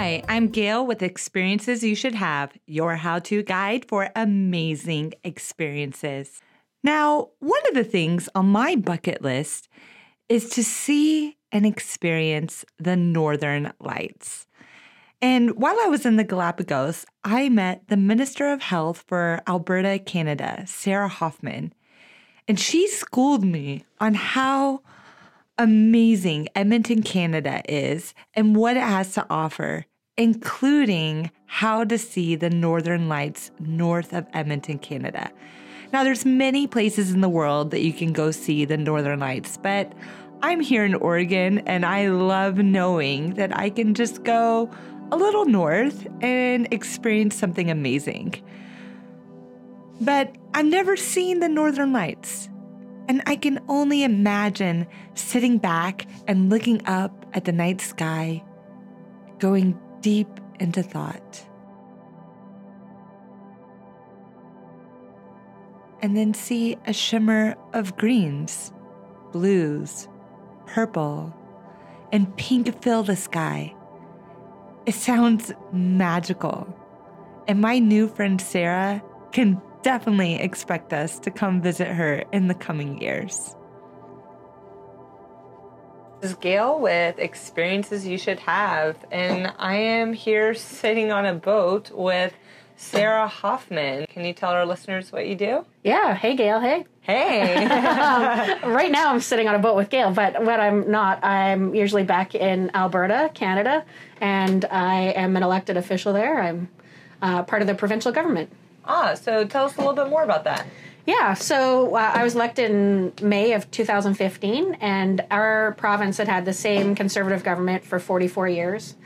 Hi, I'm Gail with Experiences You Should Have, your how to guide for amazing experiences. Now, one of the things on my bucket list is to see and experience the Northern Lights. And while I was in the Galapagos, I met the Minister of Health for Alberta, Canada, Sarah Hoffman. And she schooled me on how amazing Edmonton, Canada is and what it has to offer, including how to see the northern lights north of Edmonton, Canada. Now there's many places in the world that you can go see the northern lights, but I'm here in Oregon and I love knowing that I can just go a little north and experience something amazing. But I've never seen the northern lights. And I can only imagine sitting back and looking up at the night sky, going deep into thought. And then see a shimmer of greens, blues, purple, and pink fill the sky. It sounds magical. And my new friend Sarah can definitely expect us to come visit her in the coming years. This is Gail with Experiences You Should Have, and I am here sitting on a boat with Sarah Hoffman. Can you tell our listeners what you do? Yeah. Hey, Gail. Hey. Hey. um, right now, I'm sitting on a boat with Gail, but when I'm not, I'm usually back in Alberta, Canada, and I am an elected official there. I'm uh, part of the provincial government. Ah, so tell us a little bit more about that. Yeah, so uh, I was elected in May of 2015, and our province had had the same conservative government for 44 years.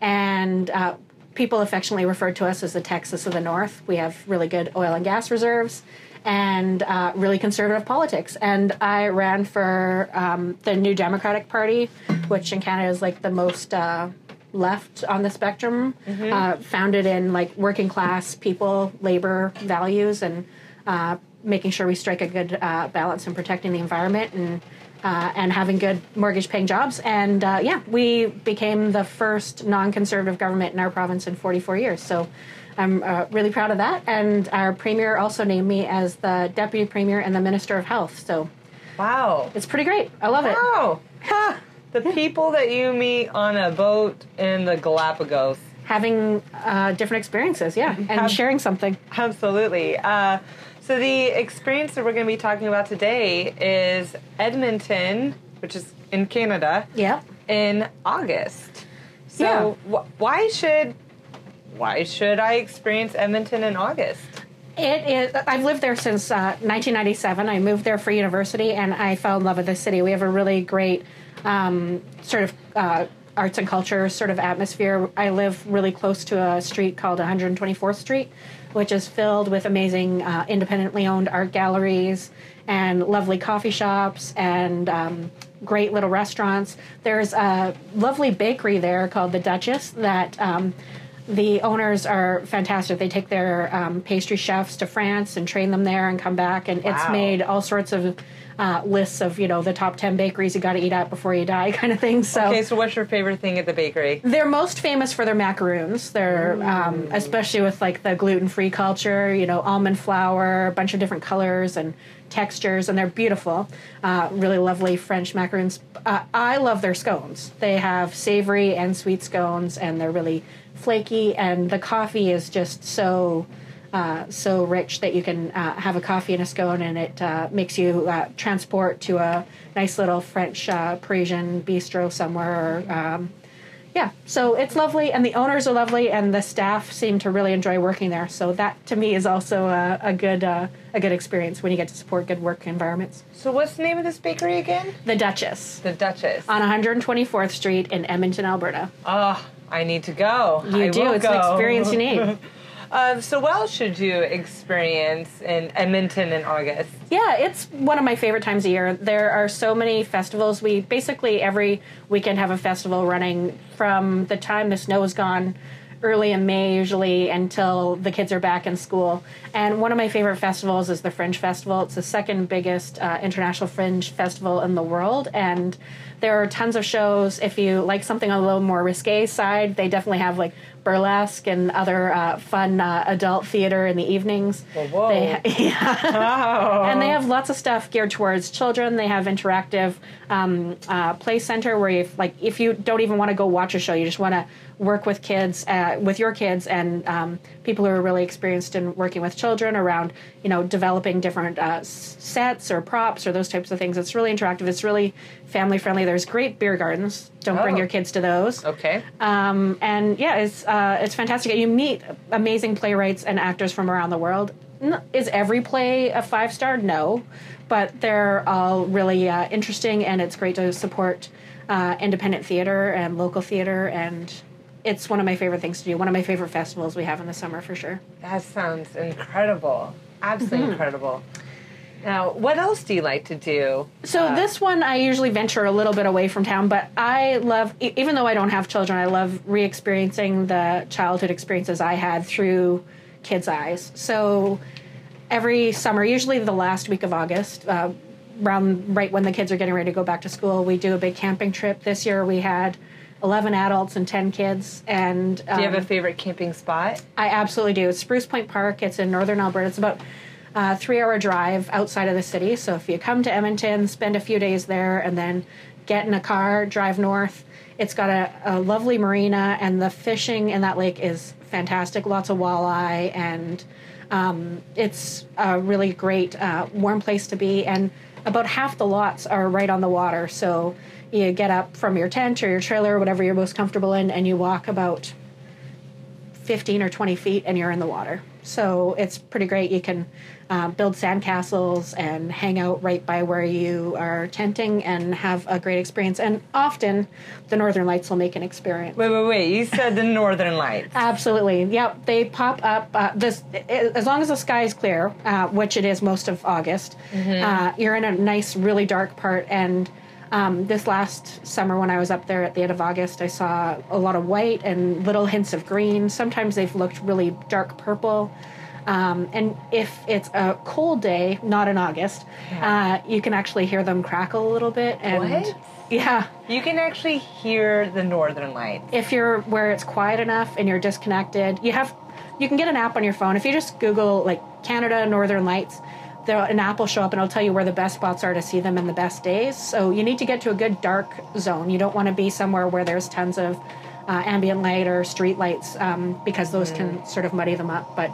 And uh, people affectionately referred to us as the Texas of the North. We have really good oil and gas reserves and uh, really conservative politics. And I ran for um, the New Democratic Party, which in Canada is like the most uh, left on the spectrum, mm-hmm. uh, founded in like working class people, labor values, and uh, making sure we strike a good uh, balance in protecting the environment and uh, and having good mortgage paying jobs. And uh, yeah, we became the first non conservative government in our province in 44 years. So. I'm uh, really proud of that, and our premier also named me as the deputy premier and the minister of health. So, wow, it's pretty great. I love it. Wow, the people that you meet on a boat in the Galapagos. Having uh, different experiences, yeah, and Have, sharing something. Absolutely. Uh, so, the experience that we're going to be talking about today is Edmonton, which is in Canada. Yeah. In August. So, yeah. wh- why should why should I experience Edmonton in August? It is. I've lived there since uh, 1997. I moved there for university, and I fell in love with the city. We have a really great um, sort of uh, arts and culture sort of atmosphere. I live really close to a street called 124th Street, which is filled with amazing uh, independently owned art galleries and lovely coffee shops and um, great little restaurants. There's a lovely bakery there called the Duchess that. Um, the owners are fantastic. They take their um, pastry chefs to France and train them there and come back, and wow. it's made all sorts of uh, lists of you know the top 10 bakeries you got to eat at before you die kind of thing so. Okay so what's your favorite thing at the bakery? They're most famous for their macaroons. They're um, especially with like the gluten-free culture you know almond flour a bunch of different colors and textures and they're beautiful. Uh, really lovely french macaroons. Uh, i love their scones. They have savory and sweet scones and they're really flaky and the coffee is just so uh, so rich that you can uh, have a coffee and a scone, and it uh, makes you uh, transport to a nice little French uh, Parisian bistro somewhere. Or, um, yeah, so it's lovely, and the owners are lovely, and the staff seem to really enjoy working there. So that, to me, is also a, a good a good experience when you get to support good work environments. So what's the name of this bakery again? The Duchess. The Duchess on 124th Street in Edmonton, Alberta. Oh, I need to go. You I do. It's go. an experience you need. Uh, so, what else should you experience in Edmonton in August? Yeah, it's one of my favorite times of year. There are so many festivals. We basically every weekend have a festival running from the time the snow is gone early in May usually until the kids are back in school. And one of my favorite festivals is the Fringe Festival. It's the second biggest uh, international fringe festival in the world, and there are tons of shows. If you like something on a little more risque side, they definitely have like burlesque and other uh, fun uh, adult theater in the evenings. Whoa, whoa. They, yeah. And they have lots of stuff geared towards children. They have interactive um, uh, play center where you like if you don't even want to go watch a show, you just want to work with kids, uh, with your kids, and um, people who are really experienced in working with children around, you know, developing different uh, sets or props or those types of things. It's really interactive. It's really family friendly. There's great beer gardens. Don't bring Oh. your kids to those. Okay. Um, and yeah, it's uh, it's fantastic. You meet amazing playwrights and actors from around the world. Is every play a five star? No, but they're all really uh, interesting, and it's great to support uh, independent theater and local theater. And it's one of my favorite things to do. One of my favorite festivals we have in the summer for sure. That sounds incredible. Absolutely Mm-hmm. incredible. Now, what else do you like to do? So Uh, this one, I usually venture a little bit away from town, but I love, even though I don't have children, I love re-experiencing the childhood experiences I had through kids' eyes. So every summer, usually the last week of August, uh, around right when the kids are getting ready to go back to school, we do a big camping trip. This year we had 11 adults and 10 kids, and um, Do you have a favorite camping spot? I absolutely do. It's Spruce Point Park. It's in northern Alberta. It's about a three hour drive outside of the city. So if you come to Edmonton, spend a few days there, and then get in a car, drive north. It's got a, a lovely marina, and the fishing in that lake is fantastic. Lots of walleye, and um, it's a really great, uh, warm place to be. And about half the lots are right on the water. So you get up from your tent or your trailer or whatever you're most comfortable in, and you walk about 15 or 20 feet and you're in the water. So it's pretty great. You can uh, build sandcastles and hang out right by where you are tenting and have a great experience. And often the Northern Lights will make an experience. Wait, wait, wait. You said the Northern Lights. Absolutely. Yep. They pop up. Uh, this as long as the sky is clear, uh, which it is most of August. Uh, you're in a nice, really dark part. And um, this last summer, when I was up there at the end of August, I saw a lot of white and little hints of green. Sometimes they've looked really dark purple. Um, and if it's a cold day, not in August, uh, you can actually hear them crackle a little bit. And What? yeah, You can actually hear the Northern Lights. if you're where it's quiet enough and you're disconnected, you have you can get an app on your phone. If you just Google like Canada Northern Lights, there an app will show up and it'll tell you where the best spots are to see them in the best days. So you need to get to a good dark zone. You don't want to be somewhere where there's tons of uh, ambient light or street lights um, because those can sort of muddy them up. But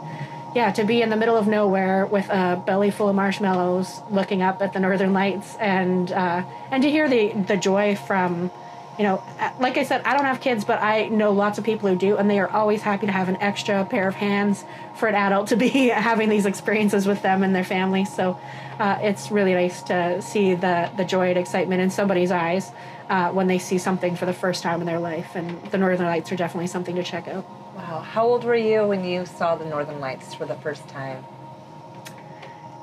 yeah, to be in the middle of nowhere with a belly full of marshmallows, looking up at the northern lights, and uh, and to hear the the joy from you know, uh, like I said, I don't have kids, but I know lots of people who do, and they are always happy to have an extra pair of hands for an adult to be having these experiences with them and their family. So uh, it's really nice to see the, the joy and excitement in somebody's eyes uh, when they see something for the first time in their life. And the Northern Lights are definitely something to check out. Wow. How old were you when you saw the Northern Lights for the first time?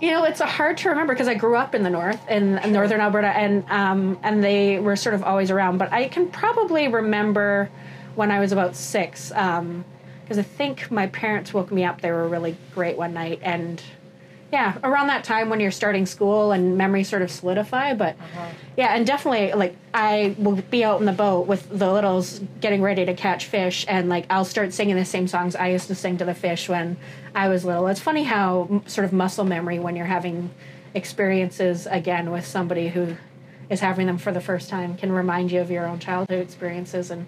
You know, it's a hard to remember because I grew up in the north, in northern Alberta, and um, and they were sort of always around. But I can probably remember when I was about six, because I think my parents woke me up. They were really great one night, and yeah, around that time when you're starting school and memories sort of solidify. But uh-huh. yeah, and definitely like I will be out in the boat with the littles getting ready to catch fish, and like I'll start singing the same songs I used to sing to the fish when I was little. It's funny how m- sort of muscle memory when you're having experiences again with somebody who is having them for the first time can remind you of your own childhood experiences and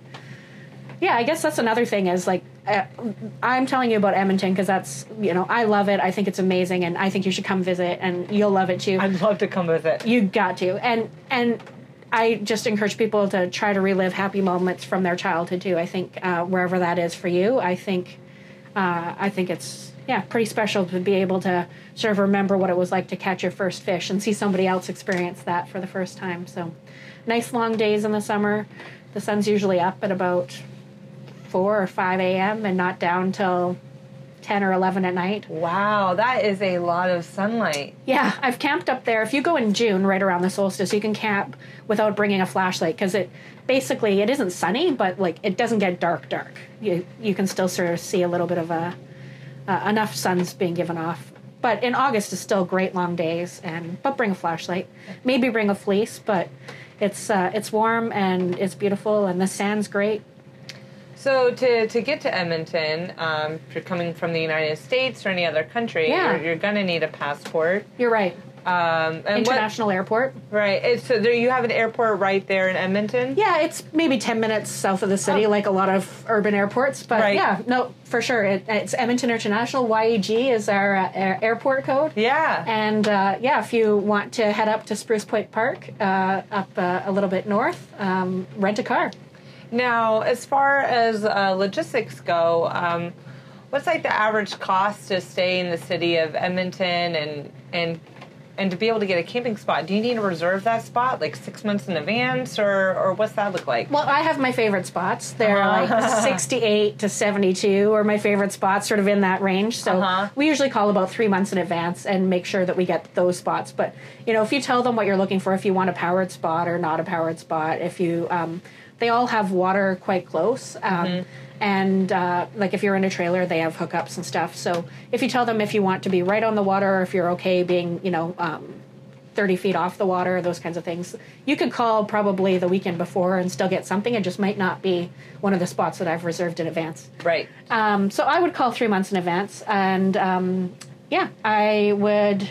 yeah, I guess that's another thing is like uh, I'm telling you about Edmonton because that's you know I love it. I think it's amazing, and I think you should come visit, and you'll love it too. I'd love to come visit. you got to, and and I just encourage people to try to relive happy moments from their childhood too. I think uh, wherever that is for you, I think uh, I think it's yeah pretty special to be able to sort of remember what it was like to catch your first fish and see somebody else experience that for the first time. So nice long days in the summer. The sun's usually up at about four or five a.m. and not down till 10 or 11 at night. Wow, that is a lot of sunlight. Yeah, I've camped up there. If you go in June, right around the solstice, you can camp without bringing a flashlight because it basically it isn't sunny, but like it doesn't get dark dark. You you can still sort of see a little bit of a uh, enough sun's being given off. But in August is still great long days, and but bring a flashlight. Maybe bring a fleece, but it's uh, it's warm and it's beautiful, and the sand's great. So to, to get to Edmonton, um, if you're coming from the United States or any other country, Yeah. you're, you're gonna need a passport. You're right. Um, and International airport. Right. it's- So there you have an airport right there in Edmonton. Yeah, it's maybe 10 minutes south of the city, Oh. like a lot of urban airports. But Right. yeah, no, for sure. It, it's Edmonton International. YEG is our uh, airport code. Yeah. And uh, yeah, if you want to head up to Spruce Point Park, uh, up uh, a little bit north, um, rent a car. Now, as far as uh, logistics go, um, what's like the average cost to stay in the city of Edmonton and and and to be able to get a camping spot? Do you need to reserve that spot like six months in advance, or or what's that look like? Well, I have my favorite spots. They're Uh-huh. like 68 to 72 are my favorite spots, sort of in that range. So Uh-huh. we usually call about three months in advance and make sure that we get those spots. But, you know, if you tell them what you're looking for, if you want a powered spot or not a powered spot, if you, um, they all have water quite close. Um, And uh, like if you're in a trailer, they have hookups and stuff. So if you tell them if you want to be right on the water or if you're okay being, you know, um, 30 feet off the water, those kinds of things. You could call probably the weekend before and still get something. It just might not be one of the spots that I've reserved in advance. Right. Um, so I would call three months in advance. And um, yeah, I would,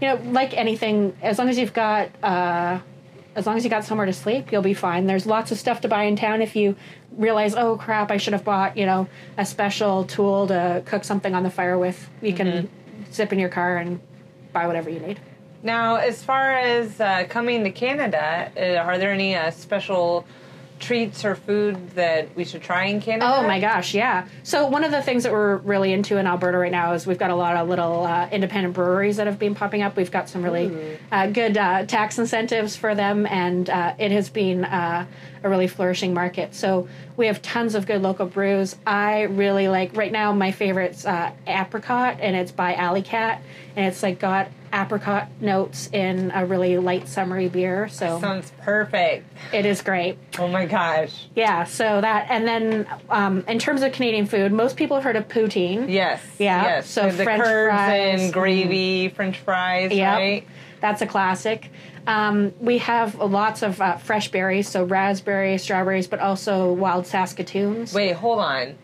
you know, like anything, as long as you've got. Uh, as long as you got somewhere to sleep, you'll be fine. There's lots of stuff to buy in town if you realize, oh crap, I should have bought, you know, a special tool to cook something on the fire with. You can zip in your car and buy whatever you need. Now, as far as uh, coming to Canada, uh, are there any uh, special treats or food that we should try in Canada? Oh my gosh, yeah. So one of the things that we're really into in Alberta right now is we've got a lot of little uh, independent breweries that have been popping up. We've got some really uh, good uh, tax incentives for them, and uh, it has been uh, a really flourishing market. So we have tons of good local brews. I really like right now. My favorite's uh, Aprikat, and it's by Alley Kat, and it's like got apricot notes in a really light summery beer. So Sounds perfect. it is great. Oh my gosh. Yeah, so that, and then um, in terms of Canadian food, most people have heard of poutine. Yes. Yeah, Yes. so the French curds fries, and gravy, French fries, Yep, right? that's a classic. Um, we have lots of uh, fresh berries, so raspberries, strawberries, but also wild Saskatoons. Wait, hold on.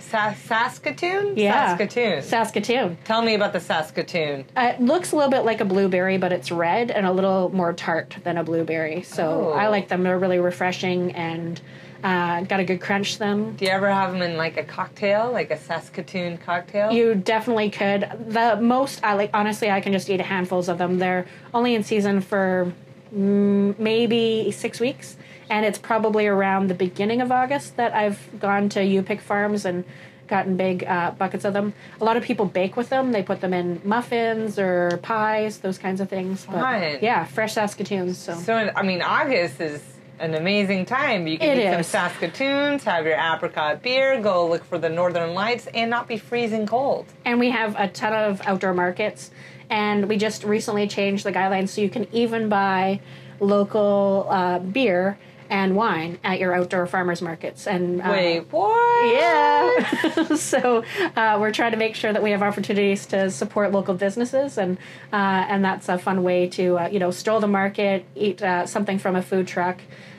Sa- Saskatoon? yeah, Saskatoon. Saskatoon. Tell me about the Saskatoon. Uh, it looks a little bit like a blueberry, but it's red and a little more tart than a blueberry. So Oh. I like them. They're really refreshing and uh, got a good crunch to them. Do you ever have them in like a cocktail, like a Saskatoon cocktail? You definitely could. The most I like, honestly, I can just eat handfuls of them. They're only in season for mm, maybe six weeks, and it's probably around the beginning of August that I've gone to U Pick Farms and gotten big uh, buckets of them. A lot of people bake with them. They put them in muffins or pies, those kinds of things. But Fun. yeah, fresh Saskatoons. So. So, I mean, August is an amazing time. You can It eat some is. Saskatoons, have your apricot beer, go look for the northern lights, and not be freezing cold. and we have a ton of outdoor markets and we just recently changed the guidelines so you can even buy local uh, beer and wine at your outdoor farmers markets and uh, Wait, what? yeah so uh, we're trying to make sure that we have opportunities to support local businesses and uh, and that's a fun way to uh, you know stroll the market eat uh, something from a food truck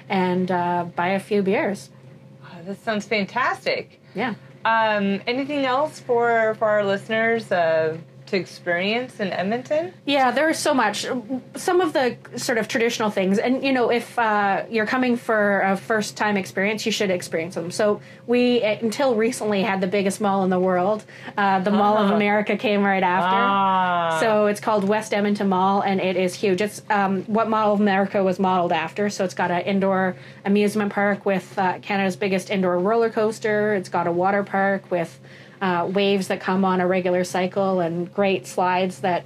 and uh, buy a few beers Oh, this sounds fantastic. yeah Um, anything else for for our listeners uh, to experience in Edmonton? Yeah, there's so much. Some of the sort of traditional things, and you know, if uh, you're coming for a first time experience, you should experience them. So we, uh, until recently, had the biggest mall in the world. Uh, the Mall of Ah. America came right after. Ah. So it's called West Edmonton Mall, and it is huge. It's um, what Mall of America was modeled after. So it's got an indoor amusement park with uh, Canada's biggest indoor roller coaster. It's got a water park with uh, waves that come on a regular cycle and great slides that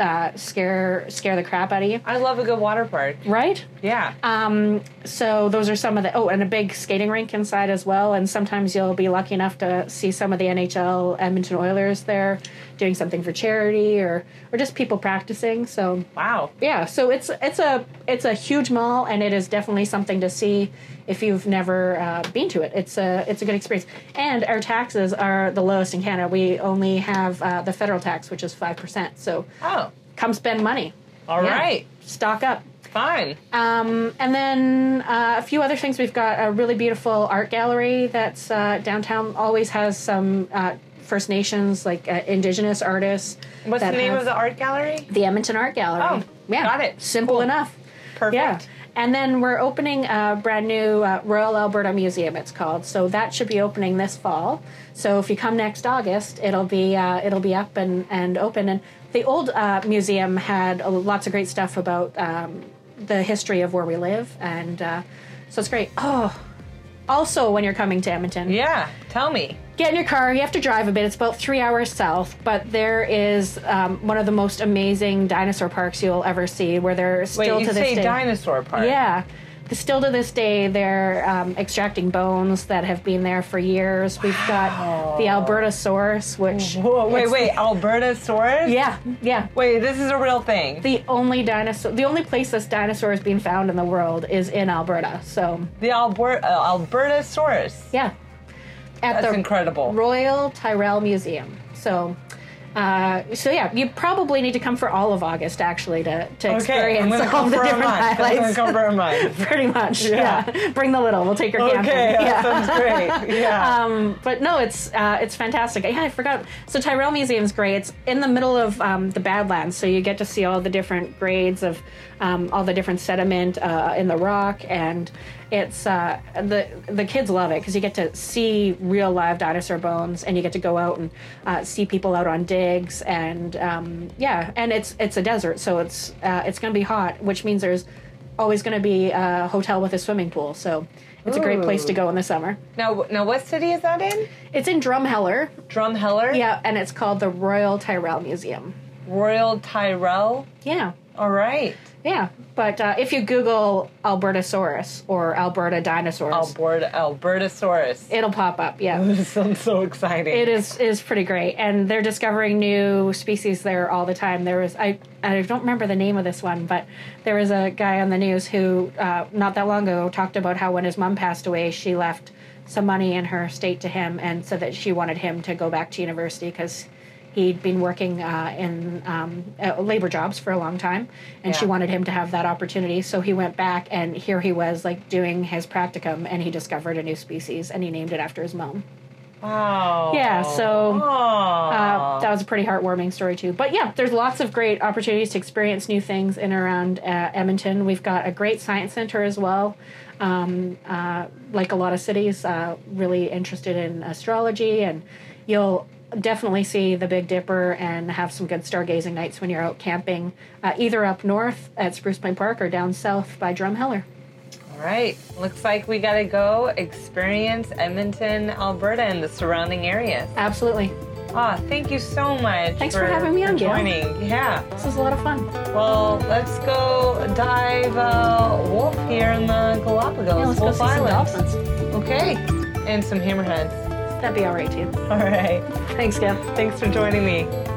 uh, scare scare the crap out of you. I love a good water park. Right? Yeah. Um, so those are some of the oh, and a big skating rink inside as well. And sometimes you'll be lucky enough to see some of the NHL Edmonton Oilers there doing something for charity or or just people practicing. So wow. yeah, so it's it's a it's a huge mall, and it is definitely something to see if you've never uh, been to it. It's a it's a good experience, and our taxes are the lowest in Canada. We only have uh, the federal tax, which is five percent. So Oh. come spend money. All Yeah. right. stock up. Fine. Um, and then uh, a few other things. We've got a really beautiful art gallery that's uh, downtown. Always has some uh, First Nations, like uh, Indigenous artists. What's the name of the art gallery? the Edmonton Art Gallery. Oh, yeah, got it. Simple Cool. enough. Perfect. Yeah. And then we're opening a brand new uh, Royal Alberta Museum. It's called. So that should be opening this fall. So if you come next August, it'll be uh, it'll be up and, and open. And the old uh, museum had lots of great stuff about um, the history of where we live, and uh, so it's great. Oh, also when you're coming to Edmonton, Yeah. Tell me. get in your car. You have to drive a bit. It's about three hours south, but there is um, one of the most amazing dinosaur parks you'll ever see. Where they're Wait, still you to this say day. dinosaur park? Yeah. Still to this day, they're um, extracting bones that have been there for years. We've got the Albertosaurus, which. Whoa, wait, wait. the- Albertosaurus? yeah, yeah. Wait, this is a real thing. The only dinosaur, the only place this dinosaur is being found in the world is in Alberta. So, The Albert uh, Albertosaurus. yeah. At That's the incredible. Royal Tyrrell Museum. So, uh, so yeah, you probably need to come for all of August actually to, to Okay, experience all come the for a different highlights. come for a month. Pretty much, Yeah. yeah. Bring the little. We'll take your camping. Okay, yeah. sounds great. Yeah. Um, but no, it's uh, it's fantastic. Yeah, I forgot. So Tyrrell Museum's great. It's in the middle of um, the Badlands, so you get to see all the different grades of um, all the different sediment uh, in the rock, and it's uh, the the kids love it because you get to see real live dinosaur bones, and you get to go out and uh, see people out on digs, and um, yeah, and it's it's a desert, so it's uh, it's going to be hot, which means there's always going to be a hotel with a swimming pool. So it's a great place to go in the summer. now, now, what city is that in? It's in Drumheller. Drumheller? Yeah, and it's called the Royal Tyrrell Museum. Royal Tyrrell? Yeah, All right. yeah. But uh, if you Google Albertosaurus or Alberta dinosaurs, Alberta, Albertosaurus. it'll pop up. Yeah. This sounds so exciting. It is is pretty great, and they're discovering new species there all the time. There was I I don't remember the name of this one, but there was a guy on the news who uh, not that long ago talked about how when his mom passed away, she left some money in her estate to him, and said that she wanted him to go back to university because he'd been working uh, in um, uh, labor jobs for a long time, and she wanted him to have that opportunity. So he went back, and here he was like doing his practicum, and he discovered a new species, and he named it after his mom. Wow. Yeah, so, Uh, that was a pretty heartwarming story too. But yeah, there's lots of great opportunities to experience new things in and around uh, Edmonton. We've got a great science center as well. Um, uh, like a lot of cities, uh, really interested in astrology, and you'll definitely see the Big Dipper and have some good stargazing nights when you're out camping, uh, either up north at Spruce Pine Park or down south by Drumheller. All right. Looks like we got to go experience Edmonton, Alberta, and the surrounding areas. Absolutely, Ah, thank you so much. Thanks for having me on, Gail. joining. Yeah. this was a lot of fun. Well, let's go dive uh, wolf here in the Galapagos. Yeah, let's go wolf see some dolphins. Okay. And some hammerheads. That'd be all right too. All right. Thanks, Gail. Thanks for joining me.